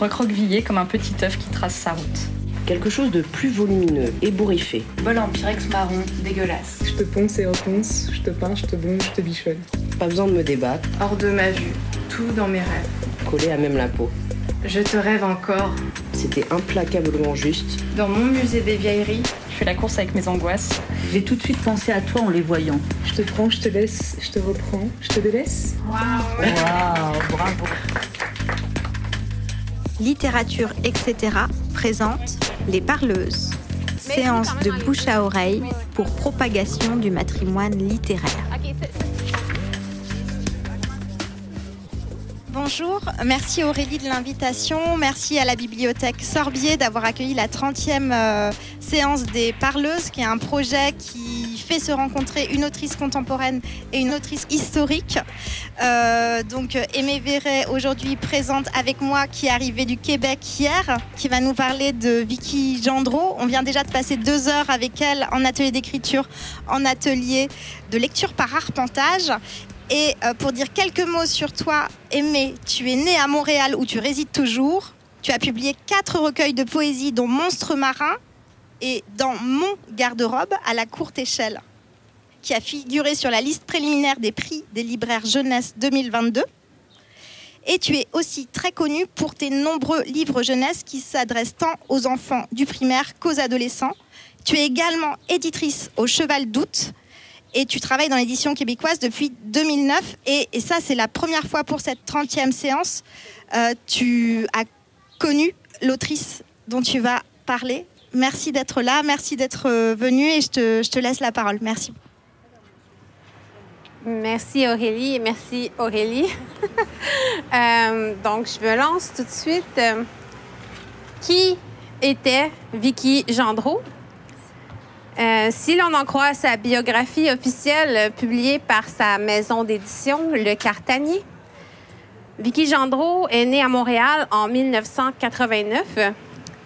recroquevillé comme un petit œuf qui trace sa route. Quelque chose de plus volumineux, ébouriffé. Bol en pyrex marron, dégueulasse. Je te ponce et reponce, je te peins, je te bombe, je te bichonne. Pas besoin de me débattre. Hors de ma vue, tout dans mes rêves. Collé à même la peau. Je te rêve encore. C'était implacablement juste. Dans mon musée des vieilleries, je fais la course avec mes angoisses. J'ai tout de suite pensé à toi en les voyant. Je te prends, je te laisse, je te reprends, je te délaisse. Waouh Waouh, bravo. Littérature, etc. présente Les Parleuses. Séance de bouche à oreille pour propagation du matrimoine littéraire. Bonjour, merci Aurélie de l'invitation, merci à la bibliothèque Sorbier d'avoir accueilli la 30e euh, séance des Parleuses, qui est un projet qui se rencontrer une autrice contemporaine et une autrice historique. Euh, donc Aimée Véret aujourd'hui présente avec moi qui est arrivée du Québec hier, qui va nous parler de Vicky Gendreau. On vient déjà de passer deux heures avec elle en atelier d'écriture, en atelier de lecture par arpentage. Et euh, pour dire quelques mots sur toi, Aimée, tu es née à Montréal où tu résides toujours. Tu as publié quatre recueils de poésie, dont Monstre marin et dans Mon garde-robe à la courte échelle, qui a figuré sur la liste préliminaire des prix des libraires jeunesse 2022. Et tu es aussi très connue pour tes nombreux livres jeunesse qui s'adressent tant aux enfants du primaire qu'aux adolescents. Tu es également éditrice au Cheval d'Août, et tu travailles dans l'édition québécoise depuis 2009. Et, et ça, c'est la première fois pour cette 30e séance. Euh, tu as connu l'autrice dont tu vas parler. Merci d'être là, merci d'être euh, venu et je te, je te laisse la parole. Merci. Merci Aurélie merci Aurélie. Euh, donc, je me lance tout de suite. Euh, qui était Vicky Gendreau? Si l'on en croit sa biographie officielle publiée par sa maison d'édition, Le Cartanier, Vicky Gendreau est née à Montréal en 1989.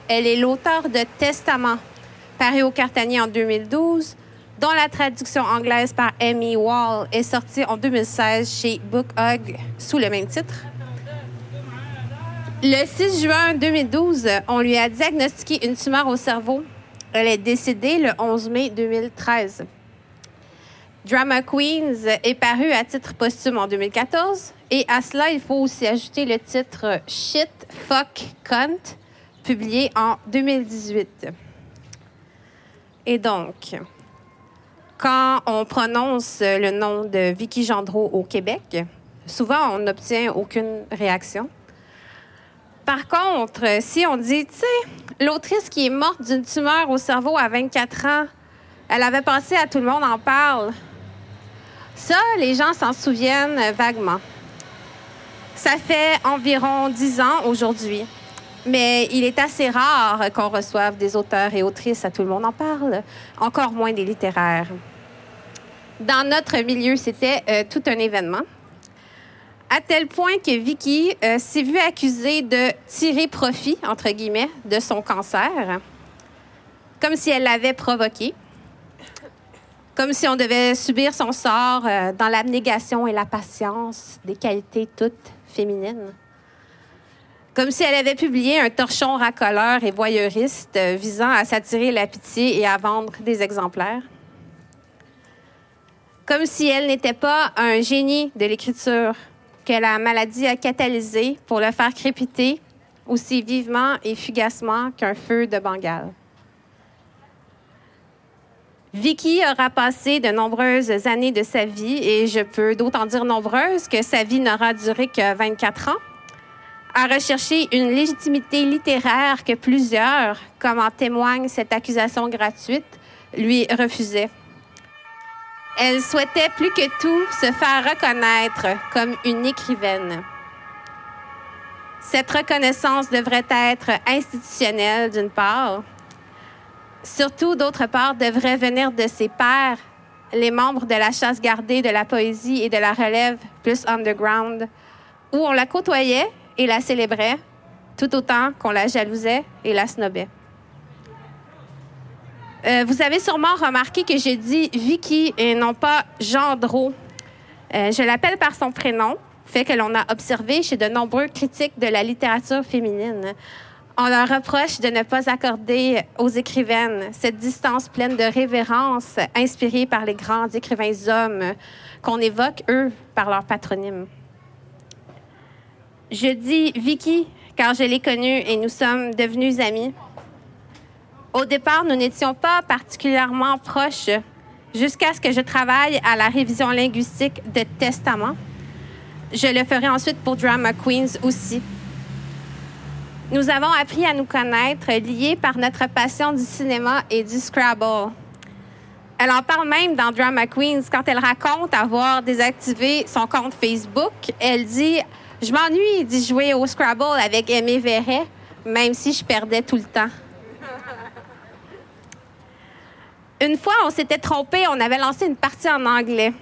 Elle est l'auteur de Testament, paru au Cartanier en 2012, dont la traduction anglaise par Amy Wall est sortie en 2016 chez Book Hug sous le même titre. Le 6 juin 2012, on lui a diagnostiqué une tumeur au cerveau elle est décédée le 11 mai 2013. Drama Queens est paru à titre posthume en 2014. Et à cela, il faut aussi ajouter le titre Shit, Fuck, Cunt, publié en 2018. Et donc, quand on prononce le nom de Vicky Gendreau au Québec, souvent on n'obtient aucune réaction. Par contre, si on dit, tu sais, l'autrice qui est morte d'une tumeur au cerveau à 24 ans, elle avait passé à tout le monde en parle. Ça, les gens s'en souviennent vaguement. Ça fait environ 10 ans aujourd'hui. Mais il est assez rare qu'on reçoive des auteurs et autrices à tout le monde en parle, encore moins des littéraires. Dans notre milieu, c'était euh, tout un événement à tel point que Vicky euh, s'est vue accusée de tirer profit, entre guillemets, de son cancer, comme si elle l'avait provoqué, comme si on devait subir son sort euh, dans l'abnégation et la patience, des qualités toutes féminines. Comme si elle avait publié un torchon racoleur et voyeuriste euh, visant à s'attirer la pitié et à vendre des exemplaires. Comme si elle n'était pas un génie de l'écriture que la maladie a catalysé pour le faire crépiter aussi vivement et fugacement qu'un feu de Bengale. Vicky aura passé de nombreuses années de sa vie, et je peux d'autant dire nombreuses que sa vie n'aura duré que 24 ans, à rechercher une légitimité littéraire que plusieurs, comme en témoigne cette accusation gratuite, lui refusaient. Elle souhaitait plus que tout se faire reconnaître comme une écrivaine. Cette reconnaissance devrait être institutionnelle d'une part, surtout d'autre part devrait venir de ses pairs, les membres de la chasse gardée de la poésie et de la relève plus underground, où on la côtoyait et la célébrait, tout autant qu'on la jalousait et la snobait. Euh, vous avez sûrement remarqué que j'ai dit Vicky et non pas Gendreau. Euh, je l'appelle par son prénom fait que l'on a observé chez de nombreux critiques de la littérature féminine. On leur reproche de ne pas accorder aux écrivaines cette distance pleine de révérence inspirée par les grands écrivains hommes qu'on évoque, eux, par leur patronyme. Je dis Vicky car je l'ai connue et nous sommes devenus amis. Au départ, nous n'étions pas particulièrement proches jusqu'à ce que je travaille à la révision linguistique de Testament. Je le ferai ensuite pour Drama Queens aussi. Nous avons appris à nous connaître liés par notre passion du cinéma et du Scrabble. Elle en parle même dans Drama Queens quand elle raconte avoir désactivé son compte Facebook. Elle dit Je m'ennuie d'y jouer au Scrabble avec Aimé Verret, même si je perdais tout le temps. Une fois, on s'était trompé, on avait lancé une partie en anglais.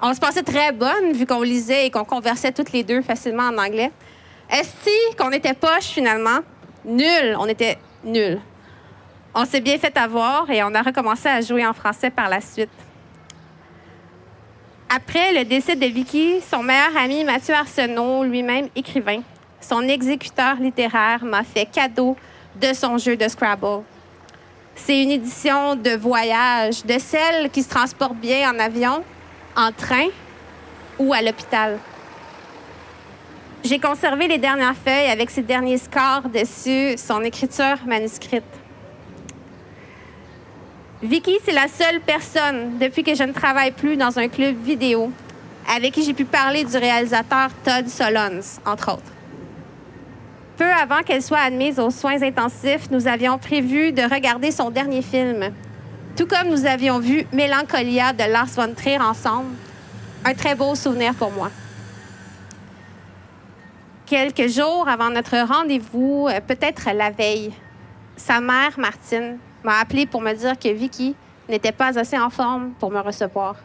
On se pensait très bonne vu qu'on lisait et qu'on conversait toutes les deux facilement en anglais. Est-ce qu'on était poche finalement? Nul, on était nul. On s'est bien fait avoir et on a recommencé à jouer en français par la suite. Après le décès de Vicky, son meilleur ami Mathieu Arsenault, lui-même écrivain, son exécuteur littéraire, m'a fait cadeau de son jeu de Scrabble. C'est une édition de voyage, de celle qui se transporte bien en avion, en train ou à l'hôpital. J'ai conservé les dernières feuilles avec ses derniers scores dessus, son écriture manuscrite. Vicky, c'est la seule personne depuis que je ne travaille plus dans un club vidéo avec qui j'ai pu parler du réalisateur Todd Solondz, entre autres. Peu avant qu'elle soit admise aux soins intensifs, nous avions prévu de regarder son dernier film, tout comme nous avions vu Mélancolia de Lars von Trier ensemble. Un très beau souvenir pour moi. Quelques jours avant notre rendez-vous, euh, peut-être la veille, sa mère, Martine, m'a appelé pour me dire que Vicky n'était pas assez en forme pour me recevoir.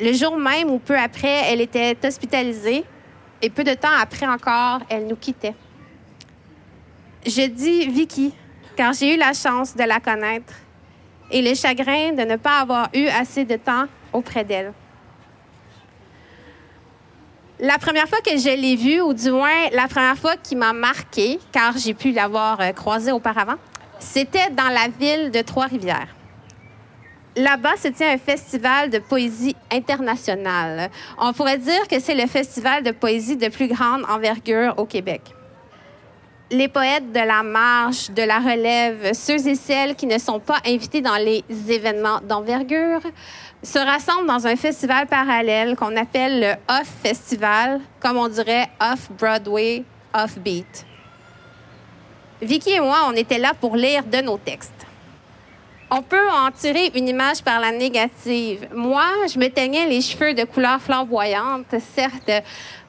Le jour même ou peu après, elle était hospitalisée et peu de temps après encore, elle nous quittait. Je dis Vicky car j'ai eu la chance de la connaître et le chagrin de ne pas avoir eu assez de temps auprès d'elle. La première fois que je l'ai vue, ou du moins la première fois qui m'a marquée, car j'ai pu l'avoir euh, croisée auparavant, c'était dans la ville de Trois-Rivières. Là-bas se tient un festival de poésie internationale. On pourrait dire que c'est le festival de poésie de plus grande envergure au Québec. Les poètes de la marche, de la relève, ceux et celles qui ne sont pas invités dans les événements d'envergure, se rassemblent dans un festival parallèle qu'on appelle le Off Festival, comme on dirait Off Broadway, Off Beat. Vicky et moi, on était là pour lire de nos textes. On peut en tirer une image par la négative. Moi, je me teignais les cheveux de couleur flamboyante, certes,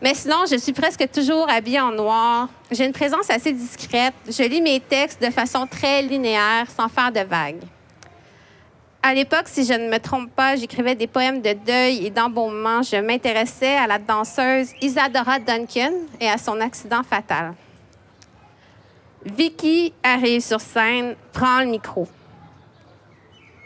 mais sinon, je suis presque toujours habillée en noir. J'ai une présence assez discrète. Je lis mes textes de façon très linéaire, sans faire de vagues. À l'époque, si je ne me trompe pas, j'écrivais des poèmes de deuil et d'embaumement. Je m'intéressais à la danseuse Isadora Duncan et à son accident fatal. Vicky arrive sur scène, prend le micro.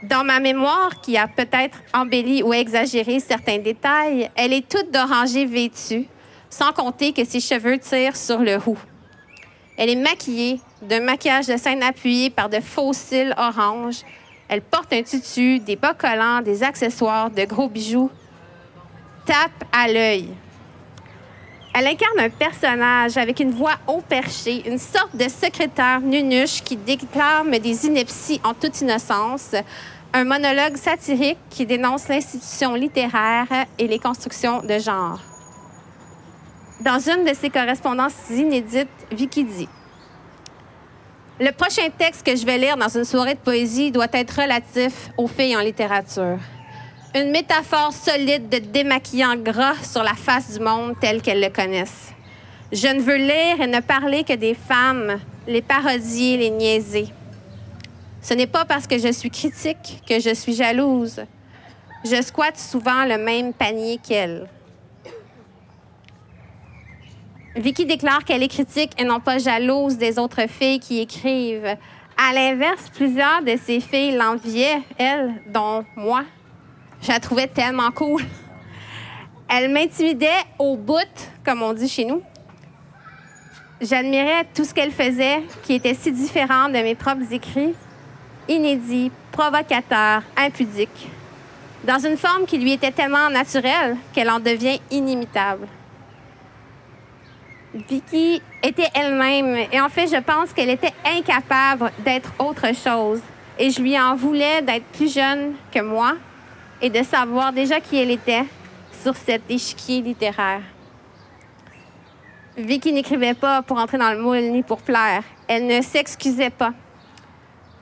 Dans ma mémoire, qui a peut-être embelli ou exagéré certains détails, elle est toute d'oranger vêtue, sans compter que ses cheveux tirent sur le roux. Elle est maquillée d'un maquillage de scène appuyé par de faux cils orange. Elle porte un tutu, des bas collants, des accessoires, de gros bijoux. Tape à l'œil. Elle incarne un personnage avec une voix haut perchée, une sorte de secrétaire nunuche qui déclame des inepties en toute innocence, un monologue satirique qui dénonce l'institution littéraire et les constructions de genre. Dans une de ses correspondances inédites, Vicky dit Le prochain texte que je vais lire dans une soirée de poésie doit être relatif aux filles en littérature une métaphore solide de démaquillant gras sur la face du monde tel qu'elles le connaissent. Je ne veux lire et ne parler que des femmes, les parodier, les niaiser. Ce n'est pas parce que je suis critique que je suis jalouse. Je squatte souvent le même panier qu'elle. Vicky déclare qu'elle est critique et non pas jalouse des autres filles qui écrivent. À l'inverse, plusieurs de ces filles l'enviaient, elle, dont moi. Je la trouvais tellement cool. Elle m'intimidait au bout, comme on dit chez nous. J'admirais tout ce qu'elle faisait, qui était si différent de mes propres écrits, inédits, provocateurs, impudiques, dans une forme qui lui était tellement naturelle qu'elle en devient inimitable. Vicky était elle-même et en fait, je pense qu'elle était incapable d'être autre chose. Et je lui en voulais d'être plus jeune que moi et de savoir déjà qui elle était sur cet échiquier littéraire. Vicky n'écrivait pas pour entrer dans le moule ni pour plaire. Elle ne s'excusait pas.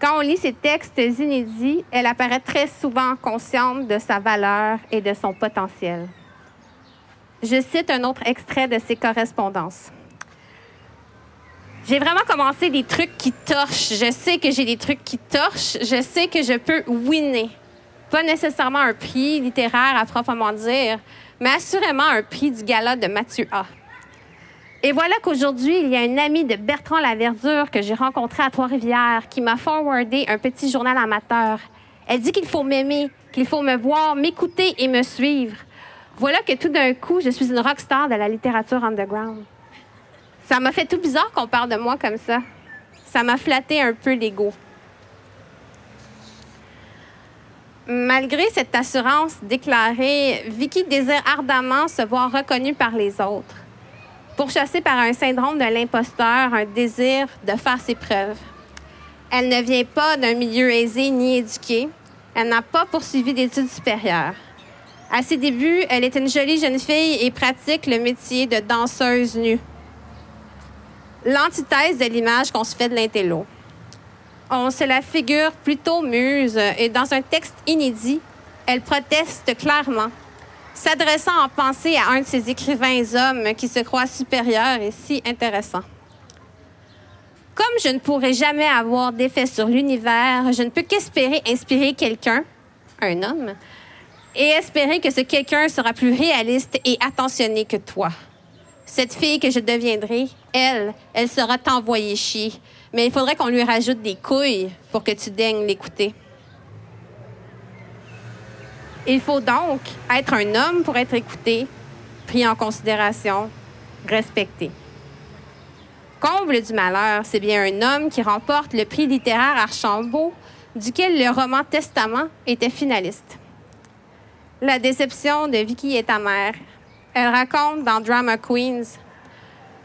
Quand on lit ses textes inédits, elle apparaît très souvent consciente de sa valeur et de son potentiel. Je cite un autre extrait de ses correspondances. J'ai vraiment commencé des trucs qui torchent. Je sais que j'ai des trucs qui torchent. Je sais que je peux winner. Pas nécessairement un prix littéraire à proprement dire, mais assurément un prix du gala de Mathieu A. Et voilà qu'aujourd'hui, il y a une amie de Bertrand Laverdure que j'ai rencontrée à Trois-Rivières qui m'a forwardé un petit journal amateur. Elle dit qu'il faut m'aimer, qu'il faut me voir, m'écouter et me suivre. Voilà que tout d'un coup, je suis une rockstar de la littérature underground. Ça m'a fait tout bizarre qu'on parle de moi comme ça. Ça m'a flatté un peu l'ego. Malgré cette assurance déclarée, Vicky désire ardemment se voir reconnue par les autres. Pourchassée par un syndrome de l'imposteur, un désir de faire ses preuves. Elle ne vient pas d'un milieu aisé ni éduqué. Elle n'a pas poursuivi d'études supérieures. À ses débuts, elle est une jolie jeune fille et pratique le métier de danseuse nue. L'antithèse de l'image qu'on se fait de l'intello. On se la figure plutôt muse et dans un texte inédit, elle proteste clairement, s'adressant en pensée à un de ces écrivains hommes qui se croient supérieurs et si intéressants. Comme je ne pourrai jamais avoir d'effet sur l'univers, je ne peux qu'espérer inspirer quelqu'un, un homme, et espérer que ce quelqu'un sera plus réaliste et attentionné que toi. Cette fille que je deviendrai, elle, elle sera t'envoyer chier. Mais il faudrait qu'on lui rajoute des couilles pour que tu daignes l'écouter. Il faut donc être un homme pour être écouté, pris en considération, respecté. Comble du malheur, c'est bien un homme qui remporte le prix littéraire Archambault, duquel le roman Testament était finaliste. La déception de Vicky est amère. Elle raconte dans Drama Queens.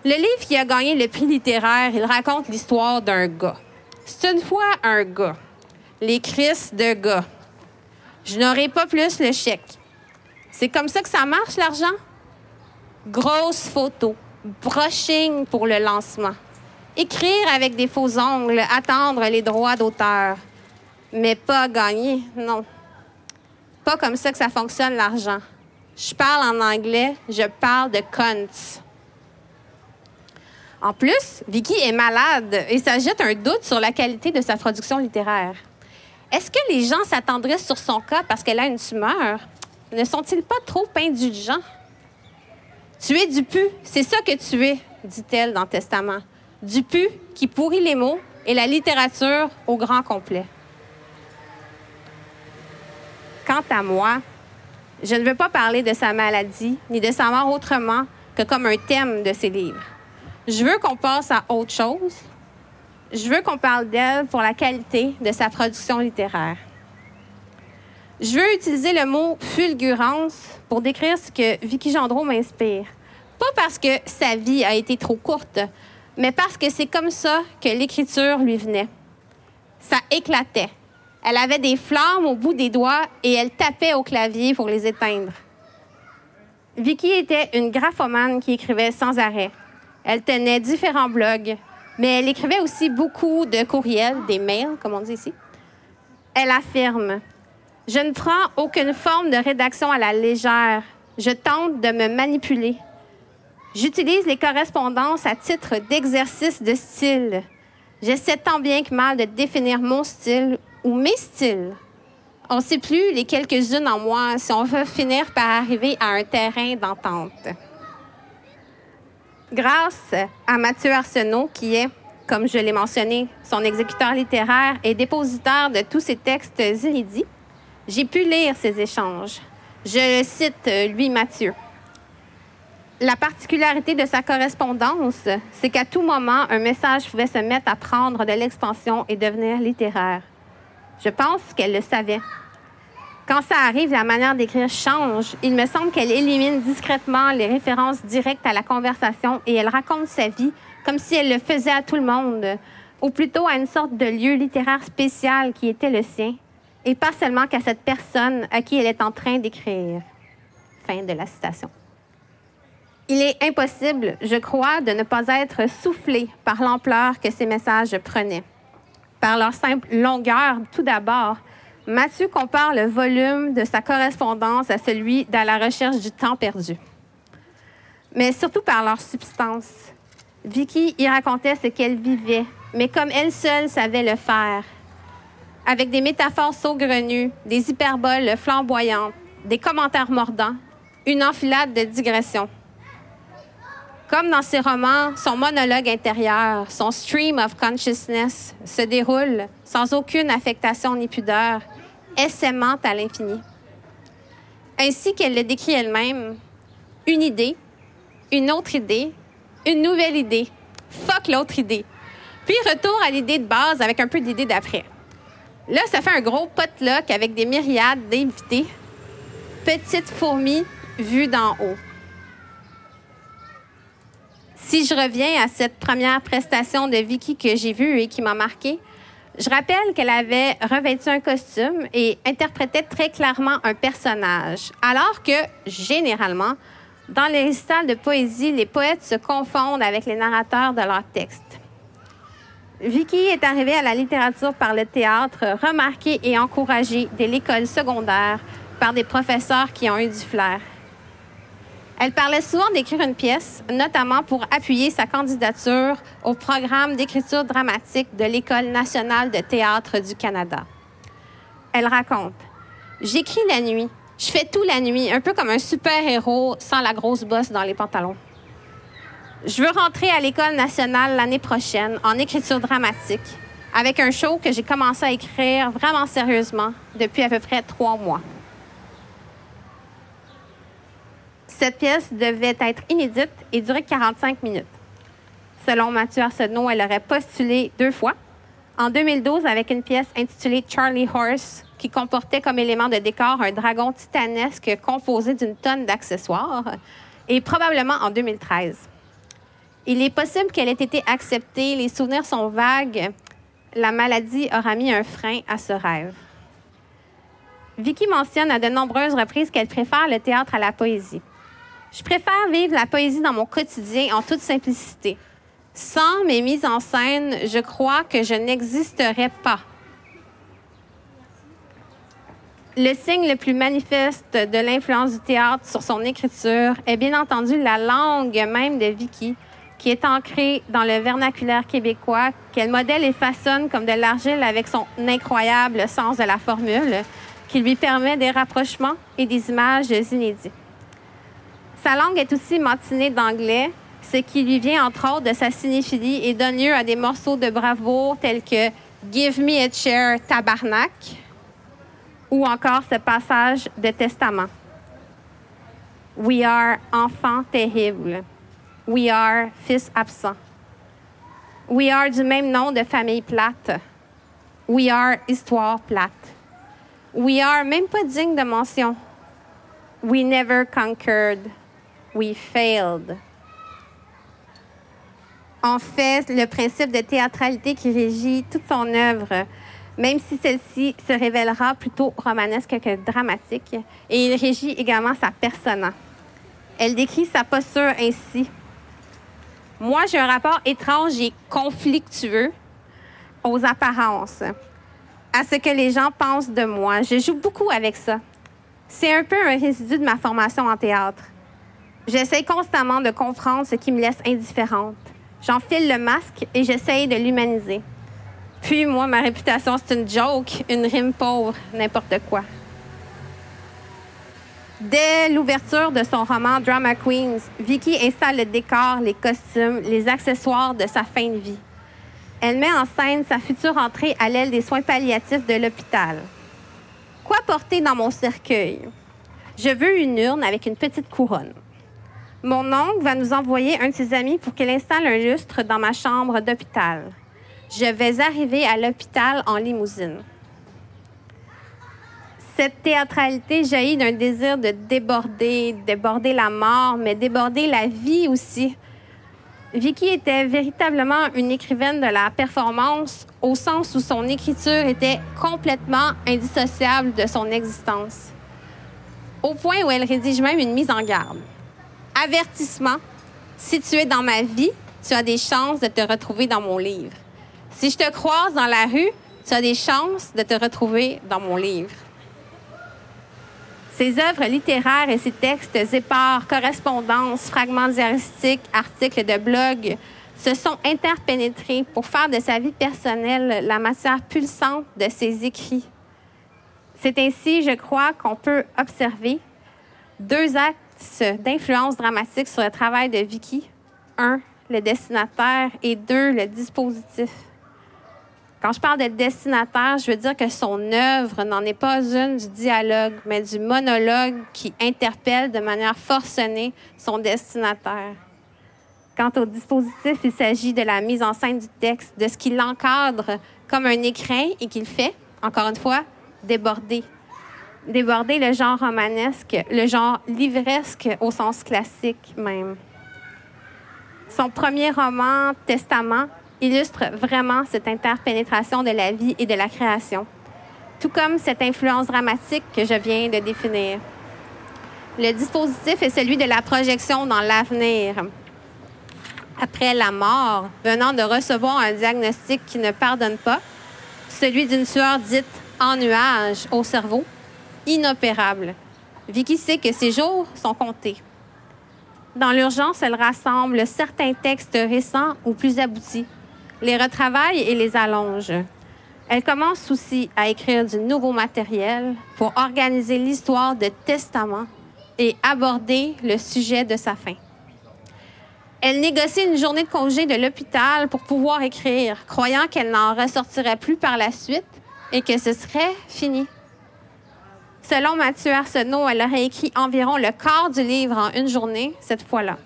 Le livre qui a gagné le prix littéraire, il raconte l'histoire d'un gars. C'est une fois un gars. Les de gars. Je n'aurai pas plus le chèque. C'est comme ça que ça marche, l'argent? Grosse photo. Brushing pour le lancement. Écrire avec des faux ongles, attendre les droits d'auteur. Mais pas gagner, non. Pas comme ça que ça fonctionne, l'argent. Je parle en anglais, je parle de cunts. En plus, Vicky est malade et ça jette un doute sur la qualité de sa production littéraire. Est-ce que les gens s'attendraient sur son cas parce qu'elle a une tumeur? Ne sont-ils pas trop indulgents? Tu es du pu, c'est ça que tu es, dit-elle dans le Testament. Du pu qui pourrit les mots et la littérature au grand complet. Quant à moi, je ne veux pas parler de sa maladie ni de sa mort autrement que comme un thème de ses livres. Je veux qu'on passe à autre chose. Je veux qu'on parle d'elle pour la qualité de sa production littéraire. Je veux utiliser le mot fulgurance pour décrire ce que Vicky Gendreau m'inspire. Pas parce que sa vie a été trop courte, mais parce que c'est comme ça que l'écriture lui venait. Ça éclatait. Elle avait des flammes au bout des doigts et elle tapait au clavier pour les éteindre. Vicky était une graphomane qui écrivait sans arrêt. Elle tenait différents blogs, mais elle écrivait aussi beaucoup de courriels, des mails, comme on dit ici. Elle affirme Je ne prends aucune forme de rédaction à la légère. Je tente de me manipuler. J'utilise les correspondances à titre d'exercice de style. J'essaie tant bien que mal de définir mon style ou mes styles. On ne sait plus les quelques-unes en moi si on veut finir par arriver à un terrain d'entente. Grâce à Mathieu Arsenault, qui est, comme je l'ai mentionné, son exécuteur littéraire et dépositaire de tous ses textes inédits, j'ai pu lire ces échanges. Je cite, lui, Mathieu. La particularité de sa correspondance, c'est qu'à tout moment, un message pouvait se mettre à prendre de l'expansion et devenir littéraire. Je pense qu'elle le savait. Quand ça arrive, la manière d'écrire change. Il me semble qu'elle élimine discrètement les références directes à la conversation et elle raconte sa vie comme si elle le faisait à tout le monde, ou plutôt à une sorte de lieu littéraire spécial qui était le sien, et pas seulement qu'à cette personne à qui elle est en train d'écrire. Fin de la citation. Il est impossible, je crois, de ne pas être soufflé par l'ampleur que ces messages prenaient. Par leur simple longueur, tout d'abord, Mathieu compare le volume de sa correspondance à celui de la recherche du temps perdu. Mais surtout par leur substance. Vicky y racontait ce qu'elle vivait, mais comme elle seule savait le faire. Avec des métaphores saugrenues, des hyperboles flamboyantes, des commentaires mordants, une enfilade de digressions. Comme dans ses romans, son monologue intérieur, son stream of consciousness se déroule sans aucune affectation ni pudeur, essaimant à l'infini. Ainsi qu'elle le décrit elle-même, une idée, une autre idée, une nouvelle idée. Fuck l'autre idée. Puis retour à l'idée de base avec un peu d'idée d'après. Là, ça fait un gros potluck avec des myriades d'invités. Petite fourmi vue d'en haut. Si je reviens à cette première prestation de Vicky que j'ai vue et qui m'a marquée, je rappelle qu'elle avait revêtu un costume et interprétait très clairement un personnage, alors que, généralement, dans les récitals de poésie, les poètes se confondent avec les narrateurs de leurs textes. Vicky est arrivée à la littérature par le théâtre, remarquée et encouragée dès l'école secondaire par des professeurs qui ont eu du flair. Elle parlait souvent d'écrire une pièce, notamment pour appuyer sa candidature au programme d'écriture dramatique de l'École nationale de théâtre du Canada. Elle raconte J'écris la nuit. Je fais tout la nuit, un peu comme un super-héros sans la grosse bosse dans les pantalons. Je veux rentrer à l'École nationale l'année prochaine en écriture dramatique, avec un show que j'ai commencé à écrire vraiment sérieusement depuis à peu près trois mois. Cette pièce devait être inédite et durer 45 minutes. Selon Mathieu Arsenault, elle aurait postulé deux fois. En 2012, avec une pièce intitulée Charlie Horse, qui comportait comme élément de décor un dragon titanesque composé d'une tonne d'accessoires, et probablement en 2013. Il est possible qu'elle ait été acceptée, les souvenirs sont vagues, la maladie aura mis un frein à ce rêve. Vicky mentionne à de nombreuses reprises qu'elle préfère le théâtre à la poésie. Je préfère vivre la poésie dans mon quotidien en toute simplicité. Sans mes mises en scène, je crois que je n'existerais pas. Le signe le plus manifeste de l'influence du théâtre sur son écriture est bien entendu la langue même de Vicky, qui est ancrée dans le vernaculaire québécois, qu'elle modèle et façonne comme de l'argile avec son incroyable sens de la formule, qui lui permet des rapprochements et des images inédits. Sa langue est aussi matinée d'anglais, ce qui lui vient entre autres de sa cinéphilie et donne lieu à des morceaux de bravoure tels que Give me a chair, tabarnak, ou encore ce passage de testament. We are enfant terrible. We are fils absent. We are du même nom de famille plate. We are histoire plate. We are même pas digne de mention. We never conquered. We failed. En fait, le principe de théâtralité qui régit toute son œuvre, même si celle-ci se révélera plutôt romanesque que dramatique, et il régit également sa persona. Elle décrit sa posture ainsi. Moi, j'ai un rapport étrange et conflictueux aux apparences, à ce que les gens pensent de moi. Je joue beaucoup avec ça. C'est un peu un résidu de ma formation en théâtre. J'essaie constamment de comprendre ce qui me laisse indifférente. J'enfile le masque et j'essaye de l'humaniser. Puis, moi, ma réputation, c'est une joke, une rime pauvre, n'importe quoi. Dès l'ouverture de son roman Drama Queens, Vicky installe le décor, les costumes, les accessoires de sa fin de vie. Elle met en scène sa future entrée à l'aile des soins palliatifs de l'hôpital. Quoi porter dans mon cercueil? Je veux une urne avec une petite couronne. Mon oncle va nous envoyer un de ses amis pour qu'il installe un lustre dans ma chambre d'hôpital. Je vais arriver à l'hôpital en limousine. Cette théâtralité jaillit d'un désir de déborder, déborder la mort, mais déborder la vie aussi. Vicky était véritablement une écrivaine de la performance au sens où son écriture était complètement indissociable de son existence. Au point où elle rédige même une mise en garde. Avertissement, si tu es dans ma vie, tu as des chances de te retrouver dans mon livre. Si je te croise dans la rue, tu as des chances de te retrouver dans mon livre. Ses œuvres littéraires et ses textes épars, correspondances, fragments diaristiques, articles de blog se sont interpénétrés pour faire de sa vie personnelle la matière pulsante de ses écrits. C'est ainsi, je crois, qu'on peut observer deux axes d'influence dramatique sur le travail de Vicky. Un, le destinataire et deux, le dispositif. Quand je parle de destinataire, je veux dire que son œuvre n'en est pas une du dialogue, mais du monologue qui interpelle de manière forcenée son destinataire. Quant au dispositif, il s'agit de la mise en scène du texte, de ce qui l'encadre comme un écrin et qu'il fait, encore une fois, déborder. Déborder le genre romanesque, le genre livresque au sens classique même. Son premier roman, Testament, illustre vraiment cette interpénétration de la vie et de la création, tout comme cette influence dramatique que je viens de définir. Le dispositif est celui de la projection dans l'avenir. Après la mort, venant de recevoir un diagnostic qui ne pardonne pas, celui d'une sueur dite en nuage au cerveau, inopérable. Vicky sait que ses jours sont comptés. Dans l'urgence, elle rassemble certains textes récents ou plus aboutis, les retravaille et les allonge. Elle commence aussi à écrire du nouveau matériel pour organiser l'histoire de testament et aborder le sujet de sa fin. Elle négocie une journée de congé de l'hôpital pour pouvoir écrire, croyant qu'elle n'en ressortirait plus par la suite et que ce serait fini. Selon Mathieu Arsenault, elle aurait écrit environ le quart du livre en une journée cette fois-là.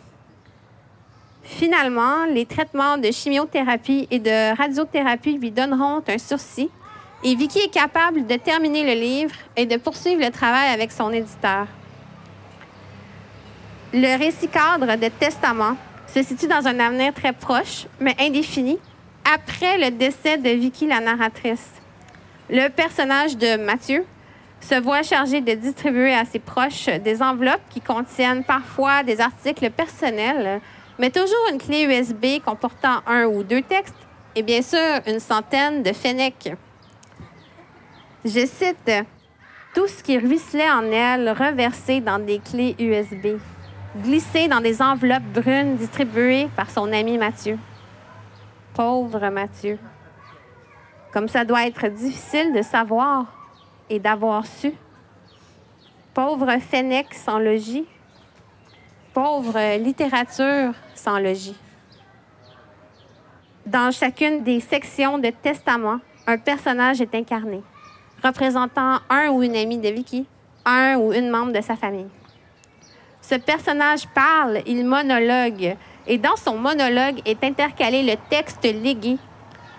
Finalement, les traitements de chimiothérapie et de radiothérapie lui donneront un sursis et Vicky est capable de terminer le livre et de poursuivre le travail avec son éditeur. Le récit cadre de Testament se situe dans un avenir très proche, mais indéfini, après le décès de Vicky, la narratrice. Le personnage de Mathieu se voit chargé de distribuer à ses proches des enveloppes qui contiennent parfois des articles personnels mais toujours une clé USB comportant un ou deux textes et bien sûr une centaine de Fennec. Je cite Tout ce qui ruisselait en elle, reversé dans des clés USB, glissé dans des enveloppes brunes distribuées par son ami Mathieu. Pauvre Mathieu. Comme ça doit être difficile de savoir et d'avoir su. Pauvre Fennec sans logis, pauvre littérature sans logis. Dans chacune des sections de Testament, un personnage est incarné, représentant un ou une amie de Vicky, un ou une membre de sa famille. Ce personnage parle, il monologue, et dans son monologue est intercalé le texte légué,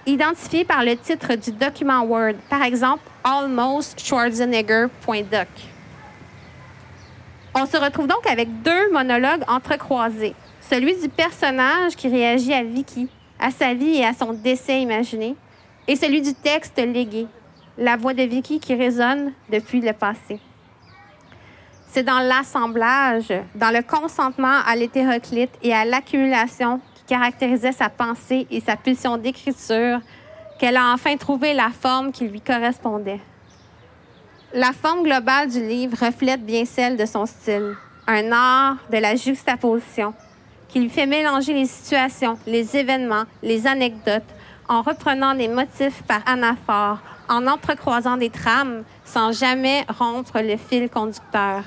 identifié par le titre du document Word, par exemple Almost Schwarzenegger.doc. On se retrouve donc avec deux monologues entrecroisés. Celui du personnage qui réagit à Vicky, à sa vie et à son décès imaginé, et celui du texte légué, la voix de Vicky qui résonne depuis le passé. C'est dans l'assemblage, dans le consentement à l'hétéroclite et à l'accumulation qui caractérisait sa pensée et sa pulsion d'écriture qu'elle a enfin trouvé la forme qui lui correspondait. La forme globale du livre reflète bien celle de son style, un art de la juxtaposition qui lui fait mélanger les situations, les événements, les anecdotes, en reprenant des motifs par anaphore, en entrecroisant des trames sans jamais rompre le fil conducteur.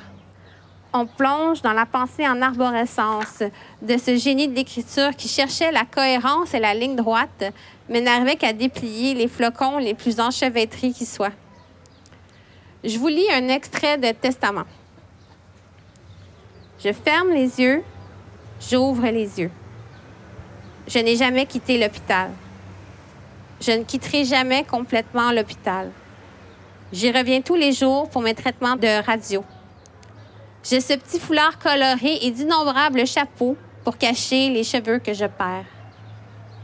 On plonge dans la pensée en arborescence de ce génie de l'écriture qui cherchait la cohérence et la ligne droite, mais n'arrivait qu'à déplier les flocons les plus enchevêtrés qui soient. Je vous lis un extrait de Testament. Je ferme les yeux j'ouvre les yeux. Je n'ai jamais quitté l'hôpital. Je ne quitterai jamais complètement l'hôpital. J'y reviens tous les jours pour mes traitements de radio. J'ai ce petit foulard coloré et d'innombrables chapeaux pour cacher les cheveux que je perds.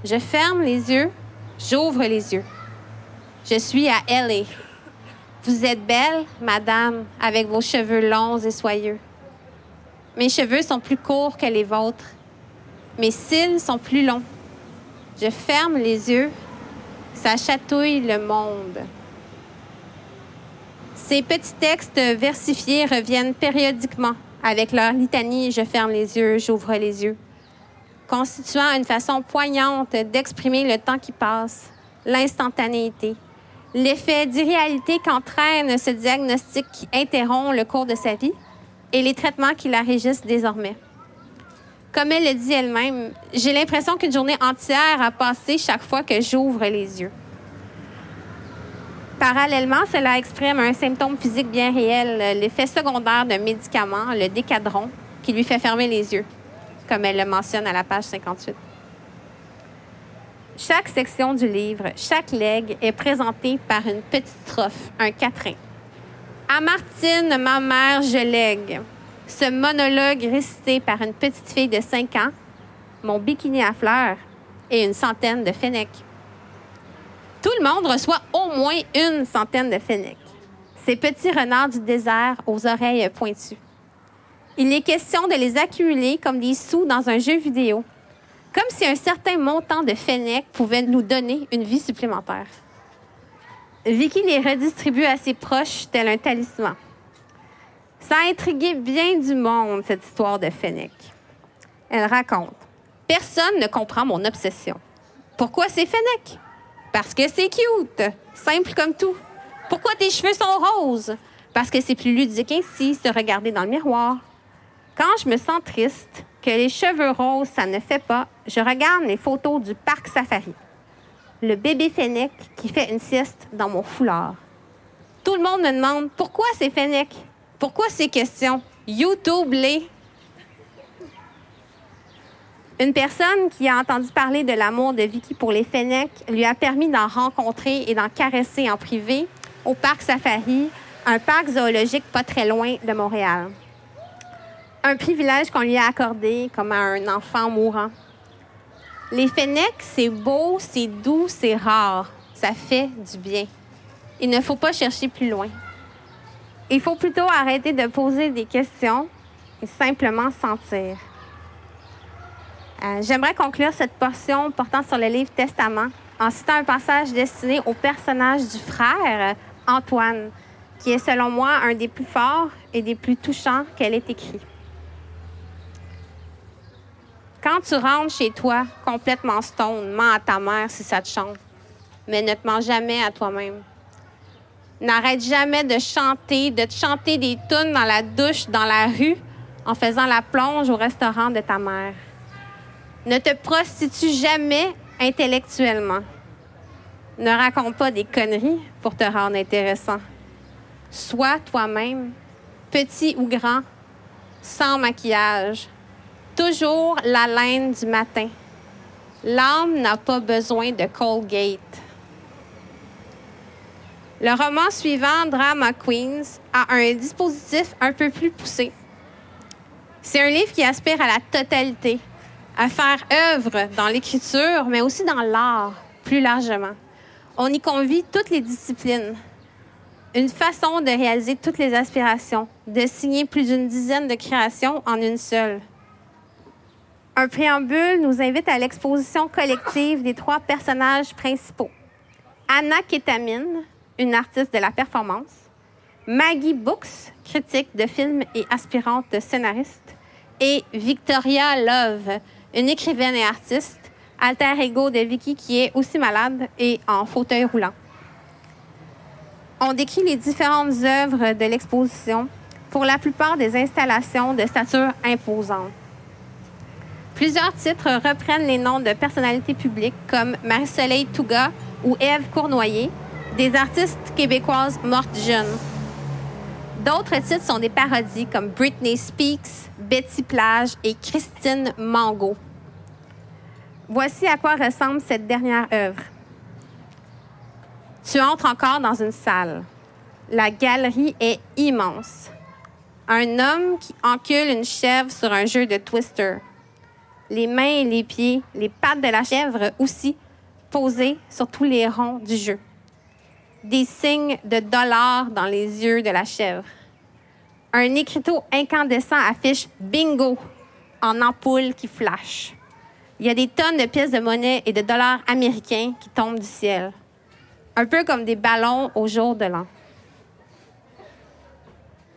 Je ferme les yeux, j'ouvre les yeux. Je suis à LA. Vous êtes belle, madame, avec vos cheveux longs et soyeux. Mes cheveux sont plus courts que les vôtres. Mes cils sont plus longs. Je ferme les yeux. Ça chatouille le monde. Ces petits textes versifiés reviennent périodiquement avec leur litanie Je ferme les yeux, j'ouvre les yeux, constituant une façon poignante d'exprimer le temps qui passe, l'instantanéité, l'effet d'irréalité qu'entraîne ce diagnostic qui interrompt le cours de sa vie et les traitements qui la régissent désormais. Comme elle le dit elle-même, j'ai l'impression qu'une journée entière a passé chaque fois que j'ouvre les yeux. Parallèlement, cela exprime un symptôme physique bien réel, l'effet secondaire d'un médicament, le décadron, qui lui fait fermer les yeux, comme elle le mentionne à la page 58. Chaque section du livre, chaque legs est présentée par une petite strophe, un quatrain. À Martine, ma mère, je lègue. Ce monologue récité par une petite fille de 5 ans, mon bikini à fleurs et une centaine de fennecs. Tout le monde reçoit au moins une centaine de fennecs. Ces petits renards du désert aux oreilles pointues. Il est question de les accumuler comme des sous dans un jeu vidéo, comme si un certain montant de fennecs pouvait nous donner une vie supplémentaire. Vicky les redistribue à ses proches tel un talisman. Ça a intrigué bien du monde, cette histoire de fennecs. Elle raconte Personne ne comprend mon obsession. Pourquoi ces fennecs parce que c'est cute. Simple comme tout. Pourquoi tes cheveux sont roses? Parce que c'est plus ludique ainsi, se regarder dans le miroir. Quand je me sens triste, que les cheveux roses, ça ne fait pas, je regarde les photos du parc safari. Le bébé Fennec qui fait une sieste dans mon foulard. Tout le monde me demande pourquoi c'est Fennec? Pourquoi ces questions? YouTube les. Une personne qui a entendu parler de l'amour de Vicky pour les Fennecs lui a permis d'en rencontrer et d'en caresser en privé au parc Safari, un parc zoologique pas très loin de Montréal. Un privilège qu'on lui a accordé comme à un enfant mourant. Les Fennecs, c'est beau, c'est doux, c'est rare. Ça fait du bien. Il ne faut pas chercher plus loin. Il faut plutôt arrêter de poser des questions et simplement sentir. Euh, j'aimerais conclure cette portion portant sur le livre Testament en citant un passage destiné au personnage du frère Antoine, qui est selon moi un des plus forts et des plus touchants qu'elle ait écrit. Quand tu rentres chez toi complètement stone, mens à ta mère si ça te chante, mais ne te mens jamais à toi-même. N'arrête jamais de chanter, de te chanter des tunes dans la douche, dans la rue, en faisant la plonge au restaurant de ta mère. Ne te prostitue jamais intellectuellement. Ne raconte pas des conneries pour te rendre intéressant. Sois toi-même, petit ou grand, sans maquillage. Toujours la laine du matin. L'âme n'a pas besoin de Colgate. Le roman suivant, Drama Queens, a un dispositif un peu plus poussé. C'est un livre qui aspire à la totalité, à faire œuvre dans l'écriture, mais aussi dans l'art, plus largement. On y convie toutes les disciplines. Une façon de réaliser toutes les aspirations, de signer plus d'une dizaine de créations en une seule. Un préambule nous invite à l'exposition collective des trois personnages principaux. Anna Ketamine, une artiste de la performance. Maggie Books, critique de films et aspirante scénariste. Et Victoria Love, une écrivaine et artiste, alter ego de Vicky qui est aussi malade et en fauteuil roulant. On décrit les différentes œuvres de l'exposition, pour la plupart des installations de stature imposante. Plusieurs titres reprennent les noms de personnalités publiques comme Marie-Soleil Touga ou Ève Cournoyer, des artistes québécoises mortes jeunes. D'autres titres sont des parodies comme Britney Speaks, Betty Plage et Christine Mango. Voici à quoi ressemble cette dernière œuvre. Tu entres encore dans une salle. La galerie est immense. Un homme qui encule une chèvre sur un jeu de twister. Les mains et les pieds, les pattes de la chèvre aussi posées sur tous les ronds du jeu. Des signes de dollars dans les yeux de la chèvre. Un écriteau incandescent affiche bingo en ampoule qui flash. Il y a des tonnes de pièces de monnaie et de dollars américains qui tombent du ciel. Un peu comme des ballons au jour de l'an.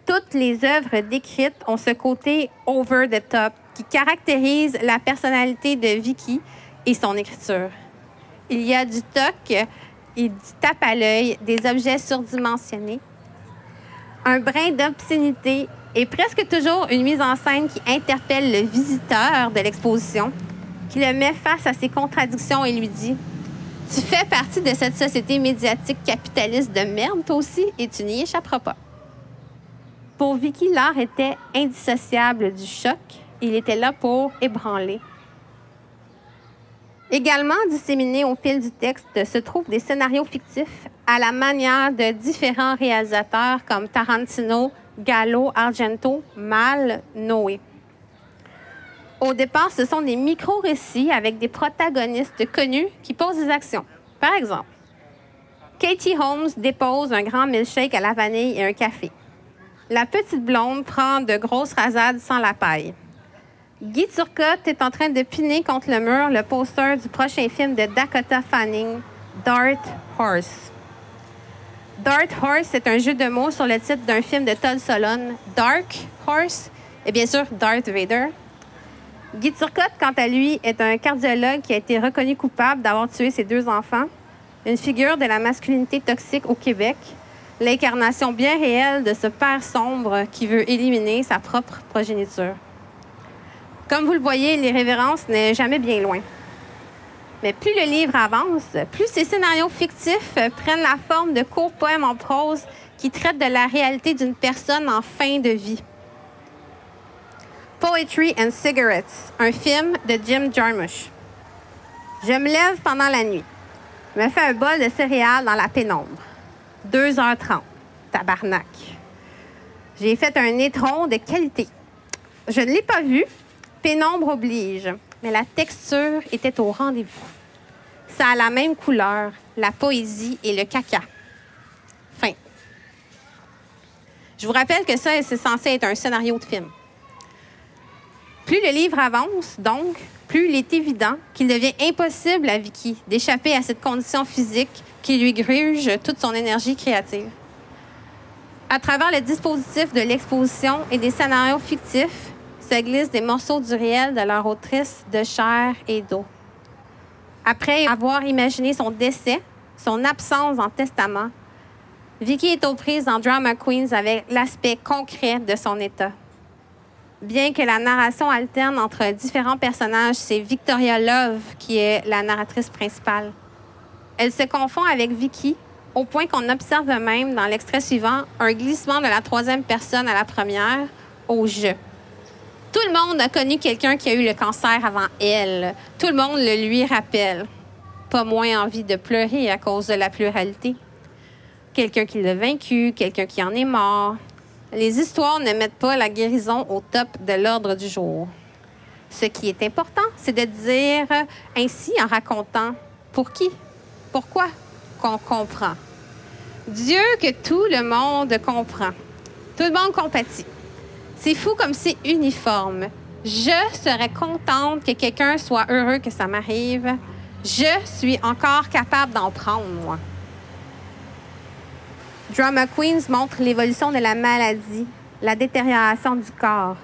Toutes les œuvres décrites ont ce côté over the top qui caractérise la personnalité de Vicky et son écriture. Il y a du toc et du tape à l'œil, des objets surdimensionnés, un brin d'obscénité et presque toujours une mise en scène qui interpelle le visiteur de l'exposition, qui le met face à ses contradictions et lui dit Tu fais partie de cette société médiatique capitaliste de merde, toi aussi, et tu n'y échapperas pas. Pour Vicky, l'art était indissociable du choc. Il était là pour ébranler. Également disséminés au fil du texte se trouvent des scénarios fictifs à la manière de différents réalisateurs comme Tarantino, Gallo, Argento, Mal, Noé. Au départ, ce sont des micro-récits avec des protagonistes connus qui posent des actions. Par exemple, Katie Holmes dépose un grand milkshake à la vanille et un café. La petite blonde prend de grosses rasades sans la paille. Guy Turcotte est en train de piner contre le mur le poster du prochain film de Dakota Fanning, Dark Horse. Dark Horse est un jeu de mots sur le titre d'un film de Todd Solon, Dark Horse, et bien sûr Darth Vader. Guy Turcotte, quant à lui, est un cardiologue qui a été reconnu coupable d'avoir tué ses deux enfants, une figure de la masculinité toxique au Québec, l'incarnation bien réelle de ce père sombre qui veut éliminer sa propre progéniture. Comme vous le voyez, l'irrévérence n'est jamais bien loin. Mais plus le livre avance, plus ces scénarios fictifs prennent la forme de courts poèmes en prose qui traitent de la réalité d'une personne en fin de vie. Poetry and Cigarettes, un film de Jim Jarmusch. Je me lève pendant la nuit. Je me fais un bol de céréales dans la pénombre. 2h30. Tabarnak. J'ai fait un étron de qualité. Je ne l'ai pas vu. Pénombre oblige. Mais la texture était au rendez-vous. Ça a la même couleur, la poésie et le caca. Fin. Je vous rappelle que ça, c'est censé être un scénario de film. Plus le livre avance, donc, plus il est évident qu'il devient impossible à Vicky d'échapper à cette condition physique qui lui gruge toute son énergie créative. À travers le dispositif de l'exposition et des scénarios fictifs, se glissent des morceaux du réel de leur autrice de chair et d'eau. Après avoir imaginé son décès, son absence en testament, Vicky est aux prises dans Drama Queens avec l'aspect concret de son état. Bien que la narration alterne entre différents personnages, c'est Victoria Love qui est la narratrice principale. Elle se confond avec Vicky au point qu'on observe même dans l'extrait suivant un glissement de la troisième personne à la première au je. Tout le monde a connu quelqu'un qui a eu le cancer avant elle. Tout le monde le lui rappelle. Pas moins envie de pleurer à cause de la pluralité. Quelqu'un qui l'a vaincu, quelqu'un qui en est mort, les histoires ne mettent pas la guérison au top de l'ordre du jour. Ce qui est important, c'est de dire ainsi en racontant pour qui, pourquoi qu'on comprend. Dieu que tout le monde comprend. Tout le monde compatit. C'est fou comme c'est uniforme. Je serais contente que quelqu'un soit heureux que ça m'arrive. Je suis encore capable d'en prendre, moi. Drama Queens montre l'évolution de la maladie, la détérioration du corps.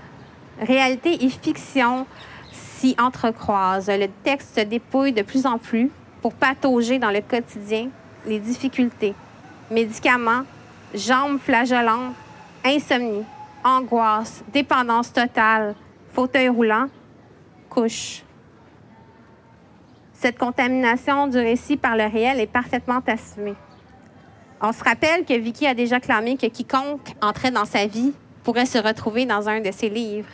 Réalité et fiction s'y entrecroisent. Le texte se dépouille de plus en plus pour patauger dans le quotidien les difficultés. Médicaments, jambes flageolantes, insomnie, angoisse, dépendance totale, fauteuil roulant, couche. Cette contamination du récit par le réel est parfaitement assumée. On se rappelle que Vicky a déjà clamé que quiconque entrait dans sa vie pourrait se retrouver dans un de ses livres.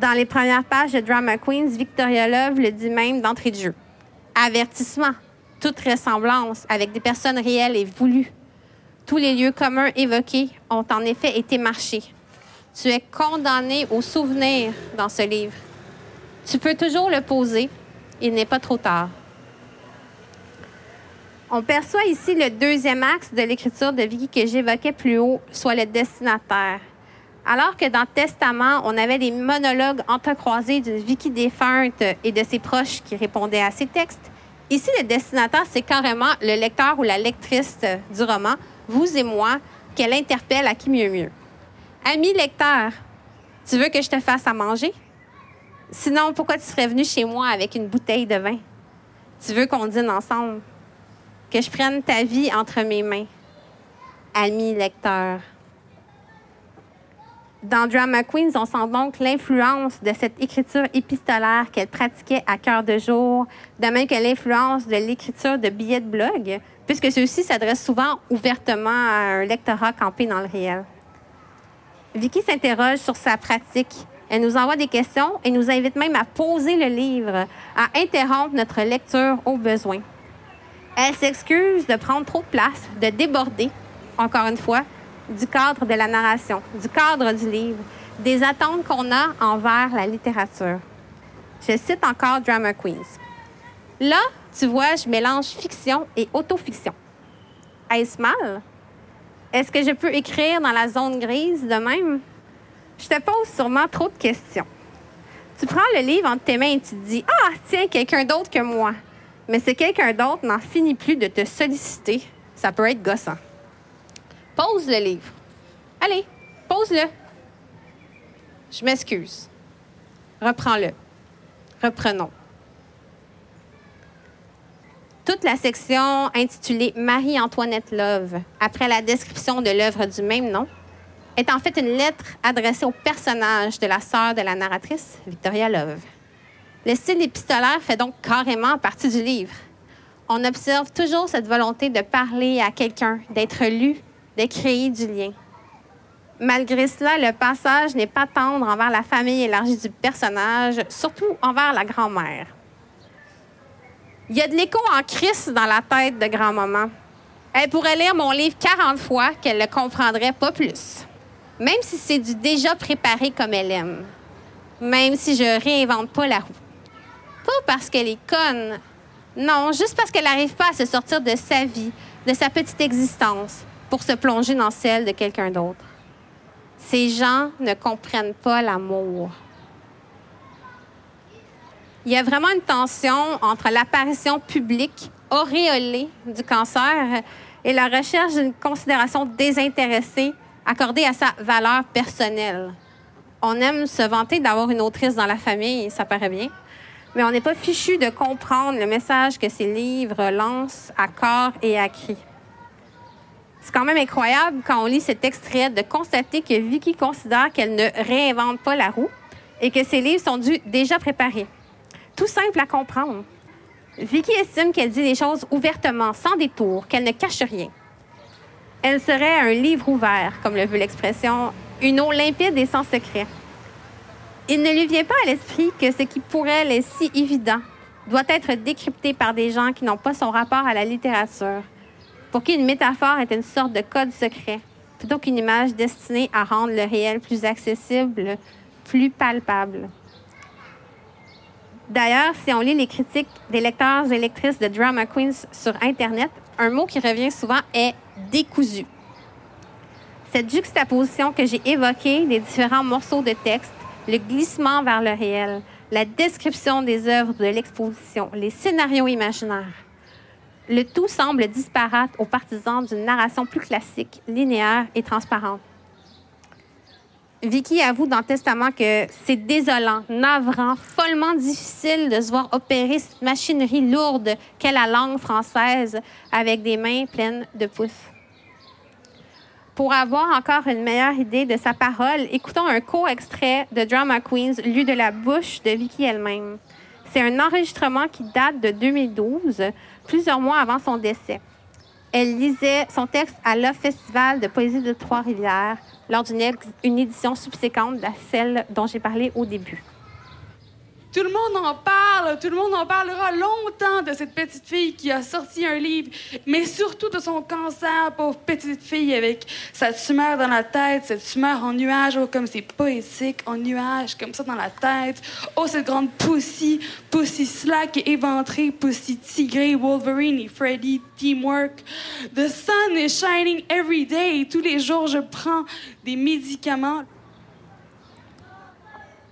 Dans les premières pages de Drama Queens, Victoria Love le dit même d'entrée de jeu. Avertissement. Toute ressemblance avec des personnes réelles est voulue. Tous les lieux communs évoqués ont en effet été marchés. Tu es condamné au souvenir dans ce livre. Tu peux toujours le poser. Il n'est pas trop tard. On perçoit ici le deuxième axe de l'écriture de Vicky que j'évoquais plus haut, soit le destinataire. Alors que dans Testament, on avait des monologues entrecroisés d'une Vicky défunte et de ses proches qui répondaient à ses textes, ici, le destinataire, c'est carrément le lecteur ou la lectrice du roman, vous et moi, qu'elle interpelle à qui mieux mieux. Ami lecteur, tu veux que je te fasse à manger? Sinon, pourquoi tu serais venu chez moi avec une bouteille de vin? Tu veux qu'on dîne ensemble? Que je prenne ta vie entre mes mains? Ami lecteur. Dans Drama Queens, on sent donc l'influence de cette écriture épistolaire qu'elle pratiquait à cœur de jour, de même que l'influence de l'écriture de billets de blog, puisque ceux-ci s'adressent souvent ouvertement à un lectorat campé dans le réel. Vicky s'interroge sur sa pratique. Elle nous envoie des questions et nous invite même à poser le livre, à interrompre notre lecture au besoin. Elle s'excuse de prendre trop de place, de déborder, encore une fois, du cadre de la narration, du cadre du livre, des attentes qu'on a envers la littérature. Je cite encore Drama Queens. Là, tu vois, je mélange fiction et autofiction. Est-ce mal? Est-ce que je peux écrire dans la zone grise de même? Je te pose sûrement trop de questions. Tu prends le livre entre tes mains et tu te dis Ah, tiens, quelqu'un d'autre que moi. Mais c'est quelqu'un d'autre n'en finit plus de te solliciter. Ça peut être gossant. Pose le livre. Allez, pose-le. Je m'excuse. Reprends-le. Reprenons. Toute la section intitulée Marie-Antoinette Love, après la description de l'œuvre du même nom, est en fait une lettre adressée au personnage de la sœur de la narratrice, Victoria Love. Le style épistolaire fait donc carrément partie du livre. On observe toujours cette volonté de parler à quelqu'un, d'être lu, de créer du lien. Malgré cela, le passage n'est pas tendre envers la famille élargie du personnage, surtout envers la grand-mère. Il y a de l'écho en crise dans la tête de grand-maman. Elle pourrait lire mon livre 40 fois qu'elle ne comprendrait pas plus. Même si c'est du déjà préparé comme elle aime. Même si je réinvente pas la roue. Pas parce qu'elle est conne. Non, juste parce qu'elle n'arrive pas à se sortir de sa vie, de sa petite existence, pour se plonger dans celle de quelqu'un d'autre. Ces gens ne comprennent pas l'amour. Il y a vraiment une tension entre l'apparition publique auréolée du cancer et la recherche d'une considération désintéressée accordée à sa valeur personnelle. On aime se vanter d'avoir une autrice dans la famille, ça paraît bien, mais on n'est pas fichu de comprendre le message que ces livres lancent à corps et à cri. C'est quand même incroyable quand on lit cet extrait de constater que Vicky considère qu'elle ne réinvente pas la roue et que ses livres sont dus déjà préparés. Tout simple à comprendre. Vicky estime qu'elle dit les choses ouvertement, sans détour, qu'elle ne cache rien. Elle serait un livre ouvert, comme le veut l'expression, une eau limpide et sans secret. Il ne lui vient pas à l'esprit que ce qui pour elle est si évident doit être décrypté par des gens qui n'ont pas son rapport à la littérature, pour qui une métaphore est une sorte de code secret, plutôt qu'une image destinée à rendre le réel plus accessible, plus palpable. D'ailleurs, si on lit les critiques des lecteurs et lectrices de Drama Queens sur Internet, un mot qui revient souvent est décousu. Cette juxtaposition que j'ai évoquée des différents morceaux de texte, le glissement vers le réel, la description des œuvres de l'exposition, les scénarios imaginaires, le tout semble disparate aux partisans d'une narration plus classique, linéaire et transparente. Vicky avoue dans Testament que c'est désolant, navrant, follement difficile de se voir opérer cette machinerie lourde qu'est la langue française avec des mains pleines de pouces. Pour avoir encore une meilleure idée de sa parole, écoutons un court extrait de Drama Queens lu de la bouche de Vicky elle-même. C'est un enregistrement qui date de 2012, plusieurs mois avant son décès. Elle lisait son texte à l'Off Festival de poésie de Trois-Rivières lors d'une édition subséquente à celle dont j'ai parlé au début. Tout le monde en parle, tout le monde en parlera longtemps de cette petite fille qui a sorti un livre, mais surtout de son cancer, pauvre petite fille avec sa tumeur dans la tête, cette tumeur en nuage, oh comme c'est poétique, en nuage, comme ça dans la tête. Oh, cette grande Pussy, Pussy Slack et éventrée, Pussy Tigré, Wolverine et Freddy, Teamwork. The sun is shining every day. Tous les jours, je prends des médicaments.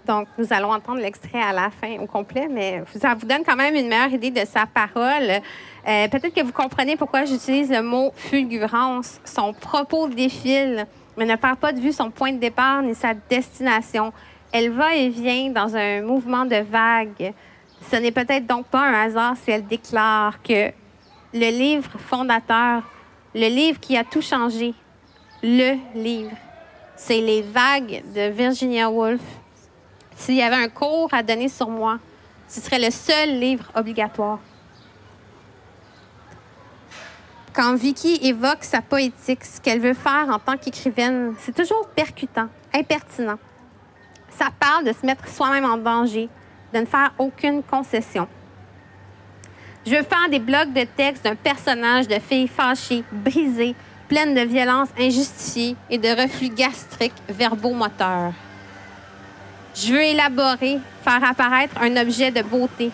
Donc, nous allons entendre l'extrait à la fin au complet, mais ça vous donne quand même une meilleure idée de sa parole. Euh, Peut-être que vous comprenez pourquoi j'utilise le mot fulgurance. Son propos défile, mais ne perd pas de vue son point de départ ni sa destination. Elle va et vient dans un mouvement de vague. Ce n'est peut-être donc pas un hasard si elle déclare que le livre fondateur, le livre qui a tout changé, le livre, c'est Les vagues de Virginia Woolf. S'il y avait un cours à donner sur moi, ce serait le seul livre obligatoire. Quand Vicky évoque sa poétique, ce qu'elle veut faire en tant qu'écrivaine, c'est toujours percutant, impertinent. Ça parle de se mettre soi-même en danger, de ne faire aucune concession. Je veux faire des blocs de texte d'un personnage de fille fâchée, brisée, pleine de violence injustifiée et de reflux gastriques verbomoteurs. Je veux élaborer, faire apparaître un objet de beauté.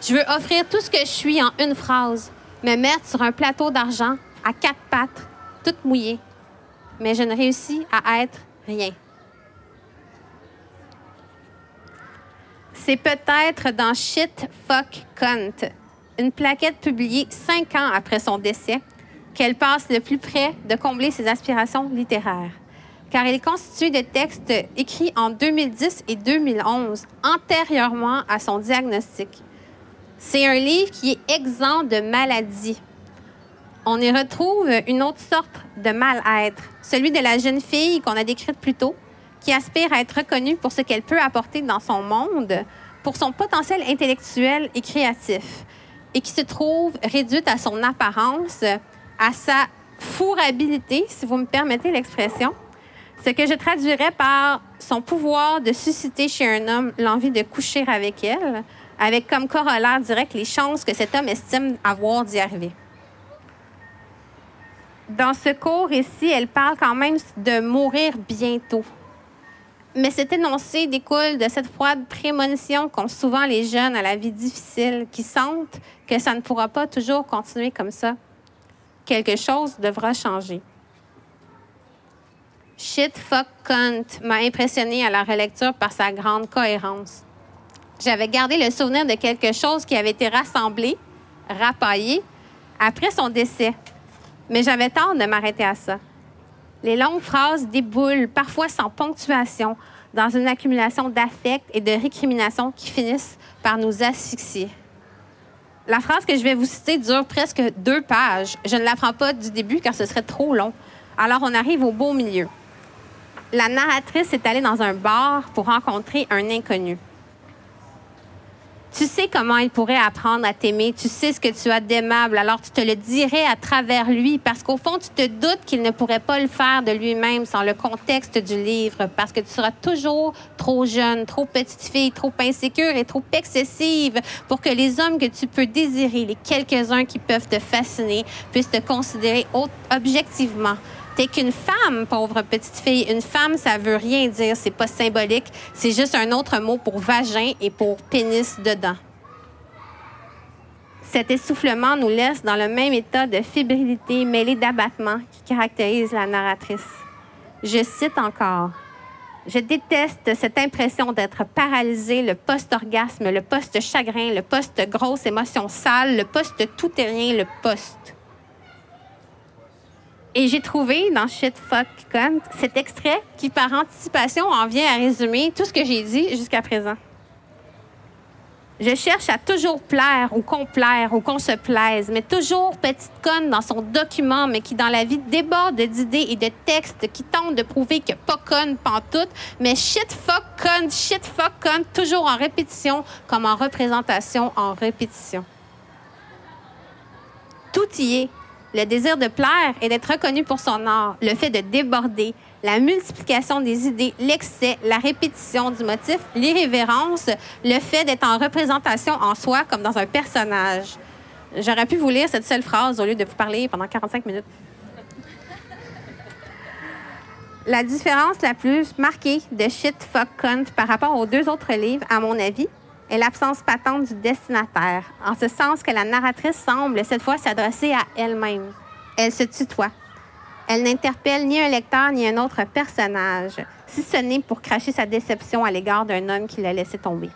Je veux offrir tout ce que je suis en une phrase, me mettre sur un plateau d'argent à quatre pattes, toute mouillée. Mais je ne réussis à être rien. C'est peut-être dans Shit, Fuck, Cunt, une plaquette publiée cinq ans après son décès, qu'elle passe le plus près de combler ses aspirations littéraires car il est constitué de textes écrits en 2010 et 2011, antérieurement à son diagnostic. C'est un livre qui est exempt de maladie. On y retrouve une autre sorte de mal-être, celui de la jeune fille qu'on a décrite plus tôt, qui aspire à être reconnue pour ce qu'elle peut apporter dans son monde, pour son potentiel intellectuel et créatif, et qui se trouve réduite à son apparence, à sa fourrabilité, si vous me permettez l'expression, ce que je traduirais par son pouvoir de susciter chez un homme l'envie de coucher avec elle, avec comme corollaire direct les chances que cet homme estime avoir d'y arriver. Dans ce cours ici, elle parle quand même de mourir bientôt. Mais cet énoncé découle de cette froide prémonition qu'ont souvent les jeunes à la vie difficile, qui sentent que ça ne pourra pas toujours continuer comme ça. Quelque chose devra changer. Shit, fuck, cunt m'a impressionné à la relecture par sa grande cohérence. J'avais gardé le souvenir de quelque chose qui avait été rassemblé, rapaillé, après son décès. Mais j'avais tort de m'arrêter à ça. Les longues phrases déboulent, parfois sans ponctuation, dans une accumulation d'affects et de récriminations qui finissent par nous asphyxier. La phrase que je vais vous citer dure presque deux pages. Je ne la prends pas du début car ce serait trop long. Alors on arrive au beau milieu la narratrice est allée dans un bar pour rencontrer un inconnu. Tu sais comment il pourrait apprendre à t'aimer, tu sais ce que tu as d'aimable, alors tu te le dirais à travers lui, parce qu'au fond, tu te doutes qu'il ne pourrait pas le faire de lui-même sans le contexte du livre, parce que tu seras toujours trop jeune, trop petite fille, trop insécure et trop excessive pour que les hommes que tu peux désirer, les quelques-uns qui peuvent te fasciner, puissent te considérer objectivement T'es qu'une femme, pauvre petite fille. Une femme, ça veut rien dire. C'est pas symbolique. C'est juste un autre mot pour vagin et pour pénis dedans. Cet essoufflement nous laisse dans le même état de fébrilité mêlé d'abattement qui caractérise la narratrice. Je cite encore. Je déteste cette impression d'être paralysée, le post-orgasme, le post-chagrin, le post-grosse émotion sale, le post-tout-terrien, le post. Et j'ai trouvé dans Shit Fuck Cunt cet extrait qui, par anticipation, en vient à résumer tout ce que j'ai dit jusqu'à présent. Je cherche à toujours plaire ou complaire ou qu'on se plaise, mais toujours petite conne dans son document, mais qui dans la vie déborde d'idées et de textes qui tentent de prouver que pas conne pantoute, mais shit fuck conne, shit fuck conne, toujours en répétition comme en représentation en répétition. Tout y est, Le désir de plaire et d'être reconnu pour son art, le fait de déborder, la multiplication des idées, l'excès, la répétition du motif, l'irrévérence, le fait d'être en représentation en soi comme dans un personnage. J'aurais pu vous lire cette seule phrase au lieu de vous parler pendant 45 minutes. La différence la plus marquée de Shit Fuck Cunt par rapport aux deux autres livres, à mon avis, est l'absence patente du destinataire, en ce sens que la narratrice semble cette fois s'adresser à elle-même. Elle se tutoie. Elle n'interpelle ni un lecteur ni un autre personnage, si ce n'est pour cracher sa déception à l'égard d'un homme qui l'a laissé tomber.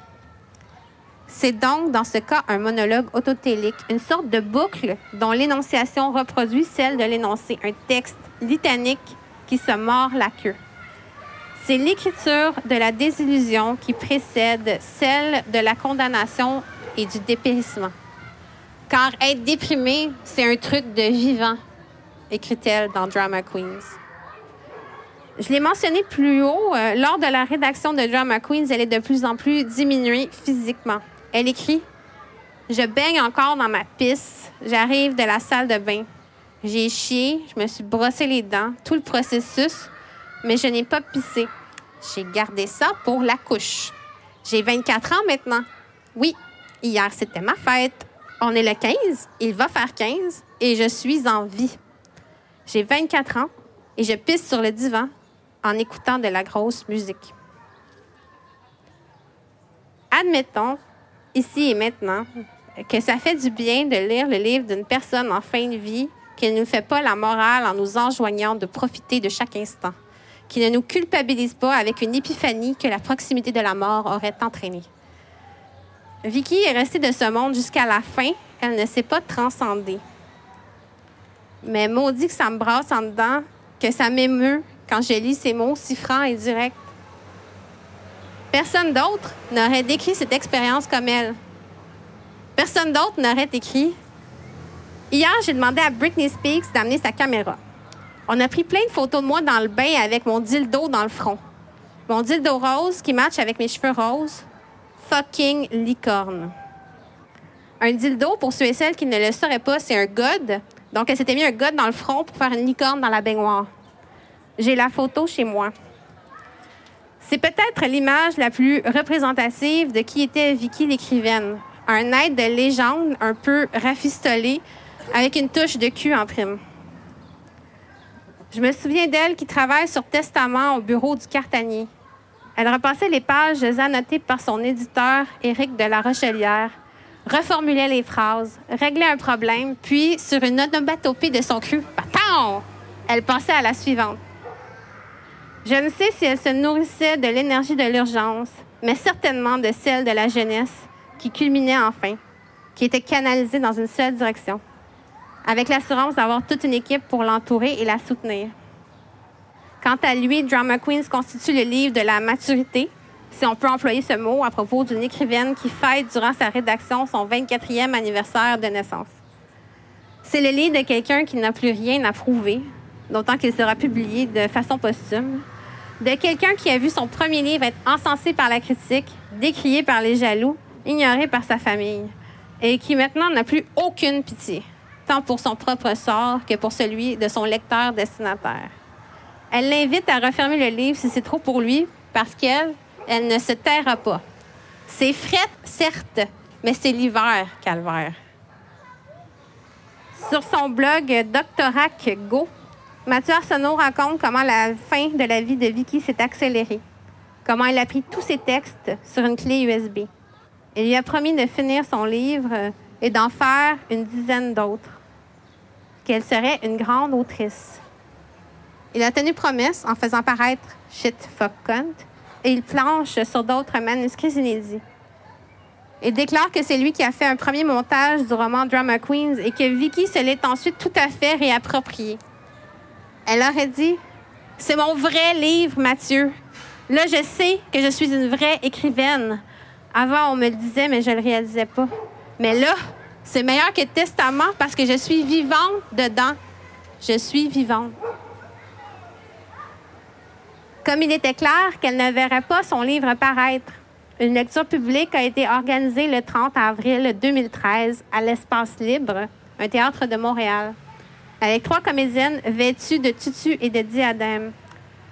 C'est donc, dans ce cas, un monologue autotélique, une sorte de boucle dont l'énonciation reproduit celle de l'énoncé, un texte litanique qui se mord la queue. C'est l'écriture de la désillusion qui précède celle de la condamnation et du dépérissement. Car être déprimé, c'est un truc de vivant, écrit-elle dans Drama Queens. Je l'ai mentionné plus haut, euh, lors de la rédaction de Drama Queens, elle est de plus en plus diminuée physiquement. Elle écrit Je baigne encore dans ma pisse. J'arrive de la salle de bain. J'ai chié, je me suis brossé les dents, tout le processus, mais je n'ai pas pissé. J'ai gardé ça pour la couche. J'ai 24 ans maintenant. Oui, hier c'était ma fête. On est le 15, il va faire 15 et je suis en vie. J'ai 24 ans et je pisse sur le divan en écoutant de la grosse musique. Admettons, ici et maintenant, que ça fait du bien de lire le livre d'une personne en fin de vie qui ne nous fait pas la morale en nous enjoignant de profiter de chaque instant, qui ne nous culpabilise pas avec une épiphanie que la proximité de la mort aurait entraînée. Vicky est restée de ce monde jusqu'à la fin, elle ne s'est pas transcendée. Mais maudit que ça me brasse en dedans, que ça m'émeut quand je lis ces mots si francs et directs. Personne d'autre n'aurait décrit cette expérience comme elle. Personne d'autre n'aurait écrit Hier, j'ai demandé à Britney Spears d'amener sa caméra. On a pris plein de photos de moi dans le bain avec mon dildo dans le front. Mon dildo rose qui match avec mes cheveux roses. Fucking licorne. Un dildo, pour ceux et celles qui ne le sauraient pas, c'est un god. Donc, elle s'était mis un god dans le front pour faire une licorne dans la baignoire. J'ai la photo chez moi. C'est peut-être l'image la plus représentative de qui était Vicky l'écrivaine. Un être de légende un peu rafistolé avec une touche de cul en prime. Je me souviens d'elle qui travaille sur Testament au bureau du Cartanier. Elle repassait les pages annotées par son éditeur, Éric de la Rochelière, reformulait les phrases, réglait un problème, puis, sur une onomatopée de son cru, Paton! elle passait à la suivante. Je ne sais si elle se nourrissait de l'énergie de l'urgence, mais certainement de celle de la jeunesse, qui culminait enfin, qui était canalisée dans une seule direction avec l'assurance d'avoir toute une équipe pour l'entourer et la soutenir. Quant à lui, Drama Queens constitue le livre de la maturité, si on peut employer ce mot à propos d'une écrivaine qui fête durant sa rédaction son 24e anniversaire de naissance. C'est le livre de quelqu'un qui n'a plus rien à prouver, d'autant qu'il sera publié de façon posthume, de quelqu'un qui a vu son premier livre être encensé par la critique, décrié par les jaloux, ignoré par sa famille, et qui maintenant n'a plus aucune pitié tant pour son propre sort que pour celui de son lecteur destinataire. Elle l'invite à refermer le livre si c'est trop pour lui, parce qu'elle, elle ne se taira pas. C'est fret, certes, mais c'est l'hiver, calvaire. Sur son blog Doctorac Go, Mathieu Arsenault raconte comment la fin de la vie de Vicky s'est accélérée, comment elle a pris tous ses textes sur une clé USB. Il lui a promis de finir son livre et d'en faire une dizaine d'autres qu'elle serait une grande autrice. Il a tenu promesse en faisant paraître Shit Fuck Cunt et il planche sur d'autres manuscrits inédits. Il déclare que c'est lui qui a fait un premier montage du roman Drama Queens et que Vicky se l'est ensuite tout à fait réapproprié. Elle aurait dit C'est mon vrai livre, Mathieu. Là, je sais que je suis une vraie écrivaine. Avant, on me le disait, mais je ne le réalisais pas. Mais là, c'est meilleur que testament parce que je suis vivante dedans. Je suis vivante. Comme il était clair qu'elle ne verrait pas son livre paraître, une lecture publique a été organisée le 30 avril 2013 à l'Espace Libre, un théâtre de Montréal. avec trois comédiennes vêtues de tutus et de diadèmes.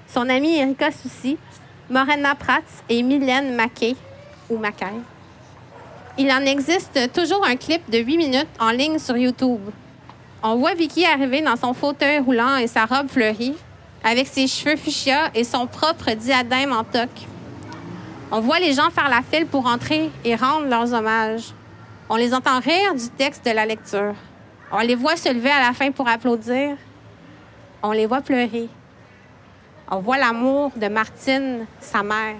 Son amie Erika Soucy, Morena Prats et Mylène Mackay, ou Mackay. Il en existe toujours un clip de 8 minutes en ligne sur YouTube. On voit Vicky arriver dans son fauteuil roulant et sa robe fleurie, avec ses cheveux fuchsia et son propre diadème en toque. On voit les gens faire la file pour entrer et rendre leurs hommages. On les entend rire du texte de la lecture. On les voit se lever à la fin pour applaudir. On les voit pleurer. On voit l'amour de Martine, sa mère.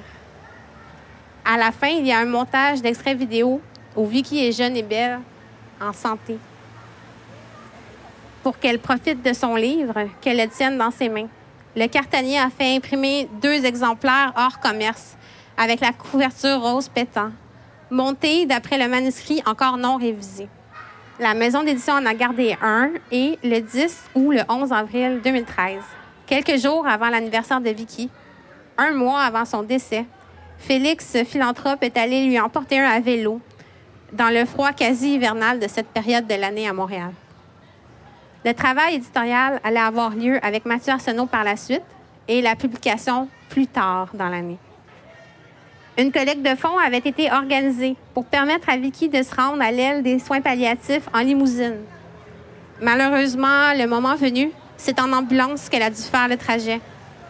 À la fin, il y a un montage d'extraits vidéo où Vicky est jeune et belle, en santé. Pour qu'elle profite de son livre, qu'elle le tienne dans ses mains. Le cartanier a fait imprimer deux exemplaires hors commerce, avec la couverture rose pétant, montés d'après le manuscrit encore non révisé. La maison d'édition en a gardé un et le 10 ou le 11 avril 2013, quelques jours avant l'anniversaire de Vicky, un mois avant son décès, Félix Philanthrope est allé lui emporter un à vélo dans le froid quasi hivernal de cette période de l'année à Montréal. Le travail éditorial allait avoir lieu avec Mathieu Arsenault par la suite et la publication plus tard dans l'année. Une collecte de fonds avait été organisée pour permettre à Vicky de se rendre à l'aile des soins palliatifs en limousine. Malheureusement, le moment venu, c'est en ambulance qu'elle a dû faire le trajet,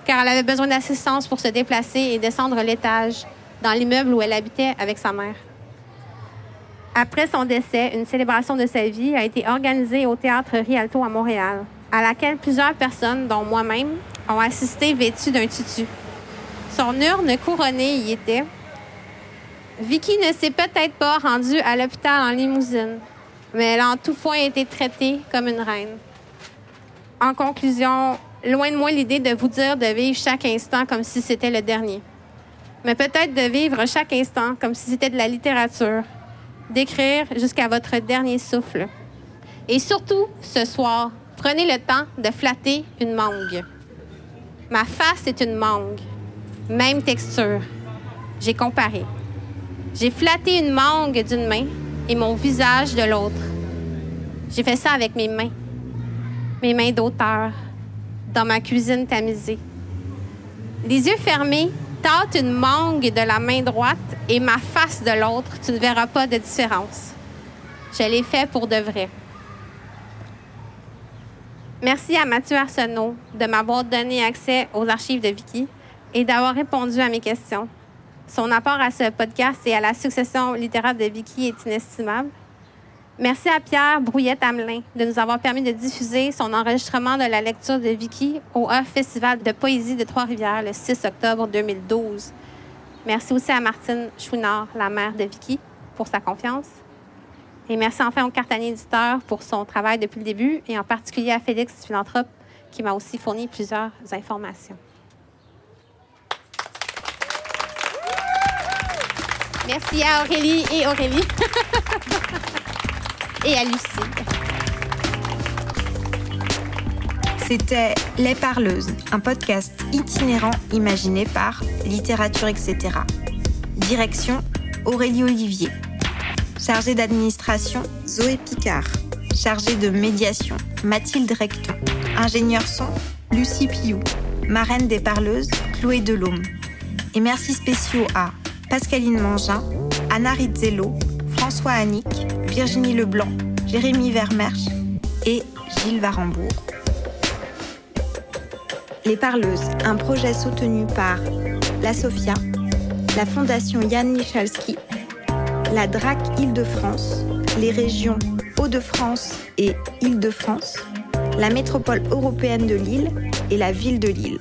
car elle avait besoin d'assistance pour se déplacer et descendre l'étage dans l'immeuble où elle habitait avec sa mère. Après son décès, une célébration de sa vie a été organisée au Théâtre Rialto à Montréal, à laquelle plusieurs personnes, dont moi-même, ont assisté vêtues d'un tutu. Son urne couronnée y était. Vicky ne s'est peut-être pas rendue à l'hôpital en limousine, mais elle a en tout point été traitée comme une reine. En conclusion, loin de moi l'idée de vous dire de vivre chaque instant comme si c'était le dernier, mais peut-être de vivre chaque instant comme si c'était de la littérature, d'écrire jusqu'à votre dernier souffle. Et surtout, ce soir, prenez le temps de flatter une mangue. Ma face est une mangue. Même texture. J'ai comparé. J'ai flatté une mangue d'une main et mon visage de l'autre. J'ai fait ça avec mes mains. Mes mains d'auteur, dans ma cuisine tamisée. Les yeux fermés, tâte une mangue de la main droite et ma face de l'autre, tu ne verras pas de différence. Je l'ai fait pour de vrai. Merci à Mathieu Arsenault de m'avoir donné accès aux archives de Vicky et d'avoir répondu à mes questions. Son apport à ce podcast et à la succession littéraire de Vicky est inestimable. Merci à Pierre Brouillette-Hamelin de nous avoir permis de diffuser son enregistrement de la lecture de Vicky au Off Festival de poésie de Trois-Rivières le 6 octobre 2012. Merci aussi à Martine Chouinard, la mère de Vicky, pour sa confiance. Et merci enfin au cartanier éditeur pour son travail depuis le début et en particulier à Félix Philanthrope qui m'a aussi fourni plusieurs informations. Merci à Aurélie et Aurélie. et à Lucie. C'était Les Parleuses, un podcast itinérant imaginé par Littérature, etc. Direction Aurélie Olivier. Chargée d'administration, Zoé Picard. Chargée de médiation, Mathilde Recto. Ingénieur son, Lucie Piou. Marraine des Parleuses, Chloé Delhomme. Et merci spéciaux à Pascaline Mangin, Anna Rizzello, François Annick, Virginie Leblanc, Jérémy Vermersch et Gilles Varembourg. Les Parleuses, un projet soutenu par la SOFIA, la Fondation Yann Michalski, la DRAC Île-de-France, les régions Hauts-de-France et Île-de-France, la métropole européenne de Lille et la ville de Lille.